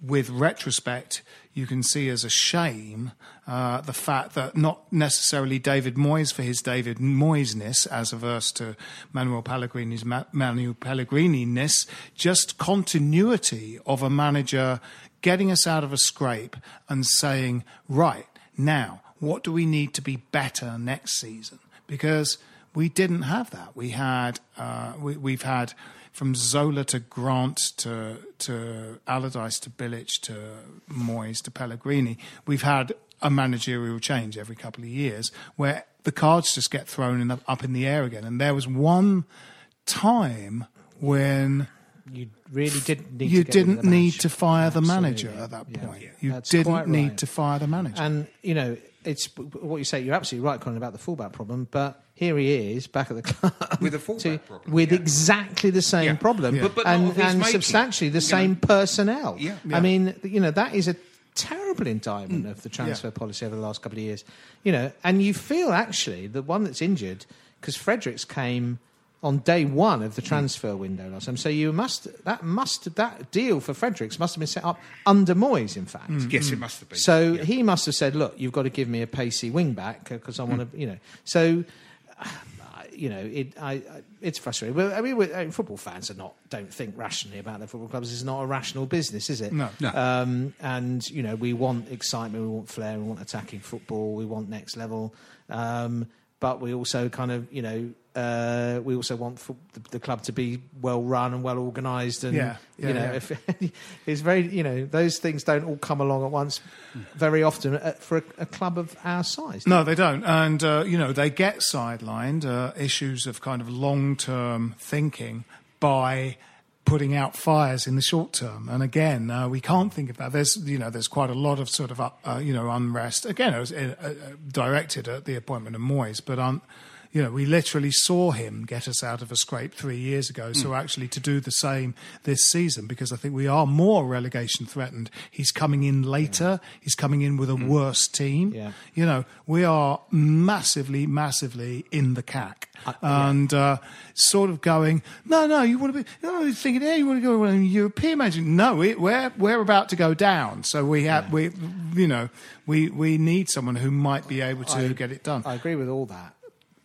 with retrospect, you can see as a shame uh, the fact that not necessarily David Moyes for his David Moyesness, as averse to Manuel Pellegrini's Ma- Manuel Pellegrini-ness, just continuity of a manager getting us out of a scrape and saying, right now, what do we need to be better next season? Because we didn't have that. We had uh, we, we've had from Zola to Grant to to Allardyce to Bilic to Moyes to Pellegrini. We've had a managerial change every couple of years where the cards just get thrown in the, up in the air again. And there was one time when you really didn't need. you to get rid of didn't need to fire the manager at that Yeah. point. You That's didn't quite need to fire the manager. And you know, it's what you say. You're absolutely right, Colin, about the fullback problem. But here he is back at the club With a fullback to- problem, with yeah. exactly the same Yeah. problem, Yeah. But- but and, and substantially the you same know. personnel. Yeah. I mean, you know, that is a terrible indictment Mm. of the transfer policy over the last couple of years. You know, and you feel actually the one that's injured because Fredericks came on day one of the Mm. transfer window last time. So you must that must that deal for Fredericks must have been set up under Moyes, in fact. Yes, it must have been. So Yeah. he must have said, "Look, you've got to give me a pacey wing back because I want Hmm. to, you know." So, uh, you know, it, I, I, it's frustrating. Well, I mean, we- uh, football fans are not don't think rationally about their football clubs. It's not a rational business, is it? No. No. Um, and you know, we want excitement, we want flair, we want attacking football, we want next level. Um, but we also kind of, you know, uh, we also want the, the club to be well run and well organised, and Yeah, yeah, you know, yeah. if it's very, you know, those things don't all come along at once very often for a, a club of our size. No, they don't. And, uh, you know, they get sidelined, uh, issues of kind of long term thinking by putting out fires in the short term. And again, uh, we can't think of that. There's, you know, there's quite a lot of sort of, uh, uh, you know, unrest. Again, it was uh, uh, directed at the appointment of Moyes, but, um, you know, we literally saw him get us out of a scrape three years ago. So mm. actually, to do the same this season, because I think we are more relegation threatened. He's coming in later. He's coming in with a mm. worse team. Yeah. You know, we are massively, massively in the cack. Uh, and uh, sort of going, no, no, you want to be, no, you're thinking, yeah, you want to go to a European manager. No, we, we're, we're about to go down. So we have, we, you know, we, we need someone who might be able to I- get it done. I agree with all that,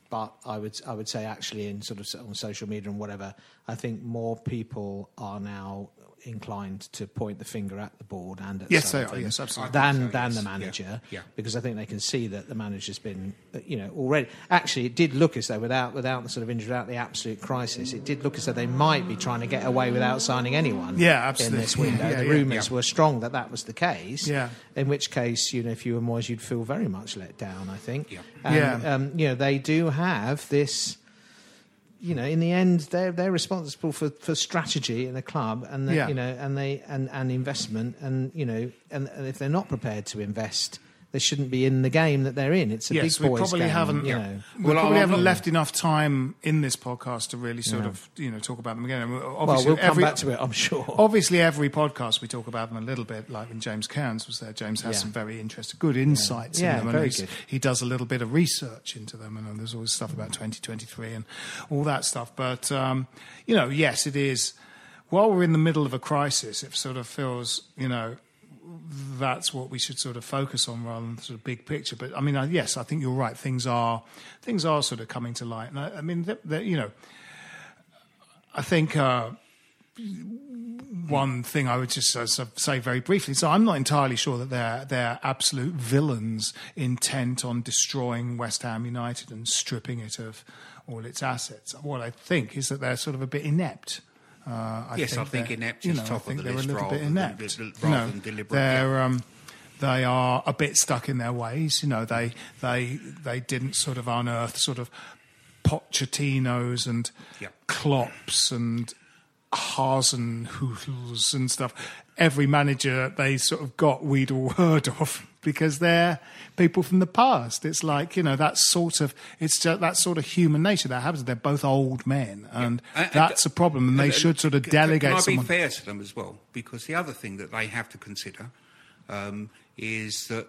but I would I would say actually in sort of on social media and whatever, I think more people are now inclined to point the finger at the board and at Yes, they are. Sullivan Yes, absolutely. than so, than yes. the manager yeah. because I think they can see that the manager's been you know already actually it did look as though without without the sort of injury without the absolute crisis it did look as though they might be trying to get away without signing anyone Yeah, absolutely. in this window Yeah, the yeah. rumours Yeah. were strong that that was the case Yeah. in which case you know if you were Moyes you'd feel very much let down I think Yeah. and, Yeah. um, you know, they do have this. You know, in the end, they're they're responsible for, for strategy in a club, and Yeah. you know, and they and, and investment, and you know, and, and if they're not prepared to invest, they shouldn't be in the game that they're in. It's a yes, big we boys probably game, haven't. You yeah. know, we Well, probably I'm haven't not- left enough time in this podcast to really sort No. of you know talk about them again. And well, Obviously, we'll come every, back to it, I'm sure. Obviously, every podcast we talk about them a little bit. Like when James Cairns was there, James has Yeah. some very interesting, good insights Yeah, in them, and very he's- good. he does a little bit of research into them, and there's always stuff about 2023 and all that stuff. But um, you know, yes, it is. While we're in the middle of a crisis, it sort of feels, you know, that's what we should sort of focus on rather than sort of big picture. But I mean, uh, yes, I think you're right. Things are things are sort of coming to light, and I, I mean, they're, they're, you know, I think. Uh, one thing I would just uh, say very briefly. So I'm not entirely sure that they're they're absolute villains intent on destroying West Ham United and stripping it of all its assets. What I think is that they're sort of a bit inept. Uh, I Yes, I think inept you is know, top I of the they're list a little rather bit than- rather You know, than deliberate, They're um, they are a bit stuck in their ways. You know, they they they didn't sort of unearth sort of Pochettinos and Yeah. Klopps and Hasenhüttls and stuff. Every manager they sort of got, we'd all heard of because they're people from the past. It's like you know that sort of it's just that sort of human nature that happens. They're both old men, and And- that's a problem. And they should sort of delegate Can I someone. be fair to them as well? Because the other thing that they have to consider um, is that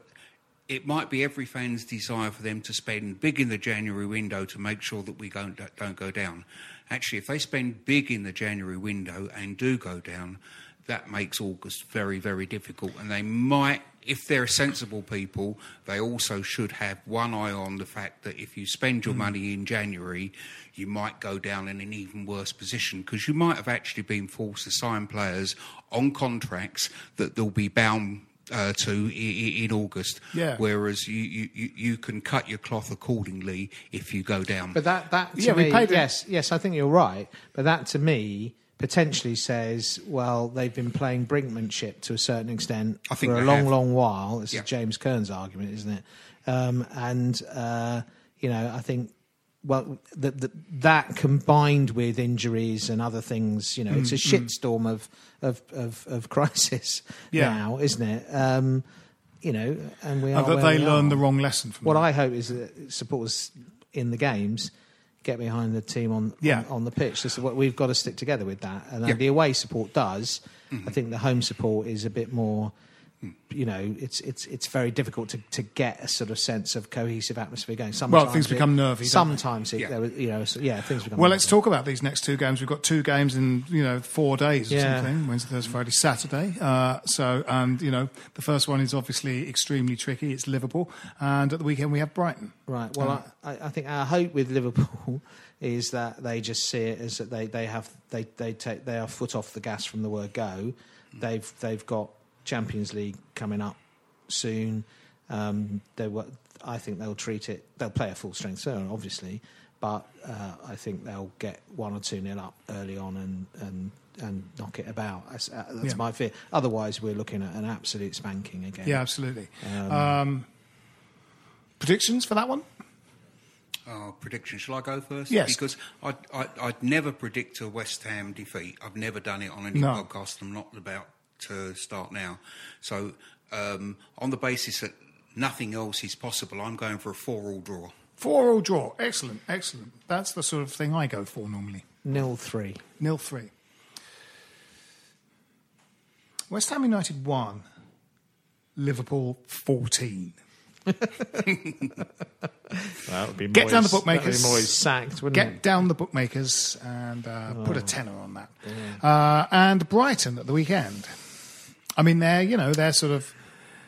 it might be every fan's desire for them to spend big in the January window to make sure that we don't, don't go down. Actually, if they spend big in the January window and do go down, that makes August very, very difficult. And they might, if they're sensible people, they also should have one eye on the fact that if you spend your money in January, you might go down in an even worse position because you might have actually been forced to sign players on contracts that they'll be bound. Uh, to i- i- in August, Yeah. whereas you, you, you- you can cut your cloth accordingly if you go down. But that, that to Yeah, we me, paid it- yes, yes, I think you're right. But that to me potentially says, well, they've been playing brinkmanship to a certain extent I think for a long, have. long while. This Yeah. is James Kern's argument, isn't it? Um, and uh, you know, I think. Well, the, the, that combined with injuries and other things, you know, it's a shitstorm of, of, of, of crisis Yeah. now, isn't it? Um, you know, and we are. that they learn the wrong lesson from What that. I hope is that supporters in the games get behind the team on Yeah. on, on the pitch. This is what we've got to stick together with that, and Yeah. the away support does. Mm-hmm. I think the home support is a bit more. You know, it's it's it's very difficult to, to get a sort of sense of cohesive atmosphere going. Sometimes things it- become nervy. Sometimes it, Yeah. there you know, so- yeah, things become. Well, nervy. let's talk about these next two games. We've got two games in you know four days or Yeah. something: Wednesday, Thursday, Friday, Saturday. Uh, so, and you know, the first one is obviously extremely tricky. It's Liverpool, and at the weekend we have Brighton. Right. Well, I, I think our hope with Liverpool is that they just see it as that they, they have they they take they are foot off the gas from the word go. They've they've got Champions League coming up soon. Um, they were, I think they'll treat it. They'll play a full strength zone, obviously, but uh, I think they'll get one or two nil up early on and and. And knock it about. That's, uh, that's Yeah. my fear. Otherwise, we're looking at an absolute spanking again. Yeah, absolutely. Um, predictions for that one? Oh, prediction. Shall I go first? Yes. Because I'd, I, I'd never predict a West Ham defeat. I've never done it on any No. podcast. I'm not about to start now. So, um, on the basis that nothing else is possible, I'm going for a four-all draw. Four all draw. Excellent, excellent. That's the sort of thing I go for normally. Nil three. Nil three. West Ham United one. Liverpool fourteen. That would be Get down the bookmakers. Moyes sacked, wouldn't Get it? down the bookmakers and uh, put a tenner on that. Uh, and Brighton at the weekend. I mean, they're you know they're sort of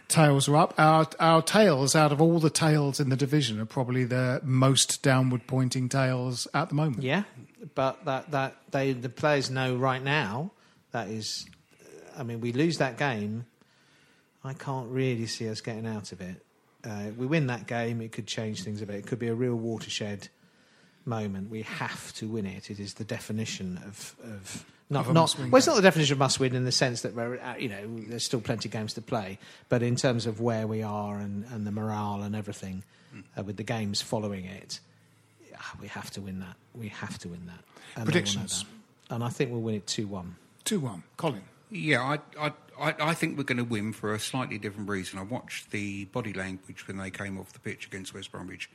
tails are up. Our our tails out of all the tails in the division are probably the most downward pointing tails at the moment. Yeah, but that that they the players know right now that is. I mean, we lose that game. I can't really see us getting out of it. Uh, we win that game, it could change things a bit. It could be a real watershed moment. We have to win it. It is the definition of of not not. must-win Well, it's not the definition of must win in the sense that we're uh, you know there's still plenty of games to play, but in terms of where we are and, and the morale and everything, uh, with the games following it, ah, we have to win that. We have to win that. And they will know Predictions? that. And I think we'll win it two one. Two one. Colin. Yeah, I, I, I, I think we're going to win for a slightly different reason. I watched the body language when they came off the pitch against West Bromwich.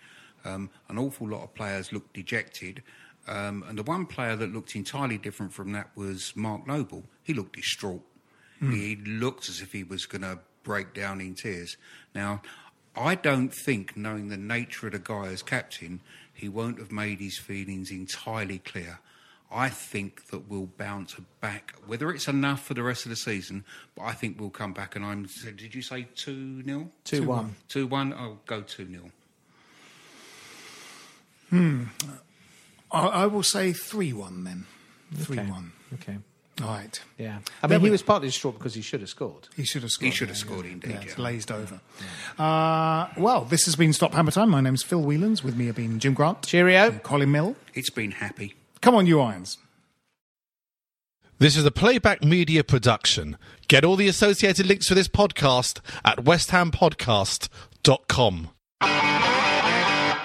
Um, an awful lot of players looked dejected. Um, and the one player that looked entirely different from that was Mark Noble. He looked distraught. He looked as if he was going to break down in tears. Now, I don't think, knowing the nature of the guy as captain, he won't have made his feelings entirely clear. I think that we'll bounce back, whether it's enough for the rest of the season, but I think we'll come back. And I'm. Did you say two 0 Two, one. Two one. I'll go two 0 I, I will say three one then. Three Okay. one. Okay. All right. Yeah. I Then mean, he we- was partly distraught because he should have scored. He should have scored. He should have yeah, scored yeah. indeed, Yeah, it's yeah. lazed over. Uh, well, this has been Stop Hammer Time. My name's Phil Whelans. With me have been Jim Grant. Cheerio. and Colin Mill. It's been happy. Come on, you Irons. This is a playback media production. Get all the associated links for this podcast at westhampodcast.com.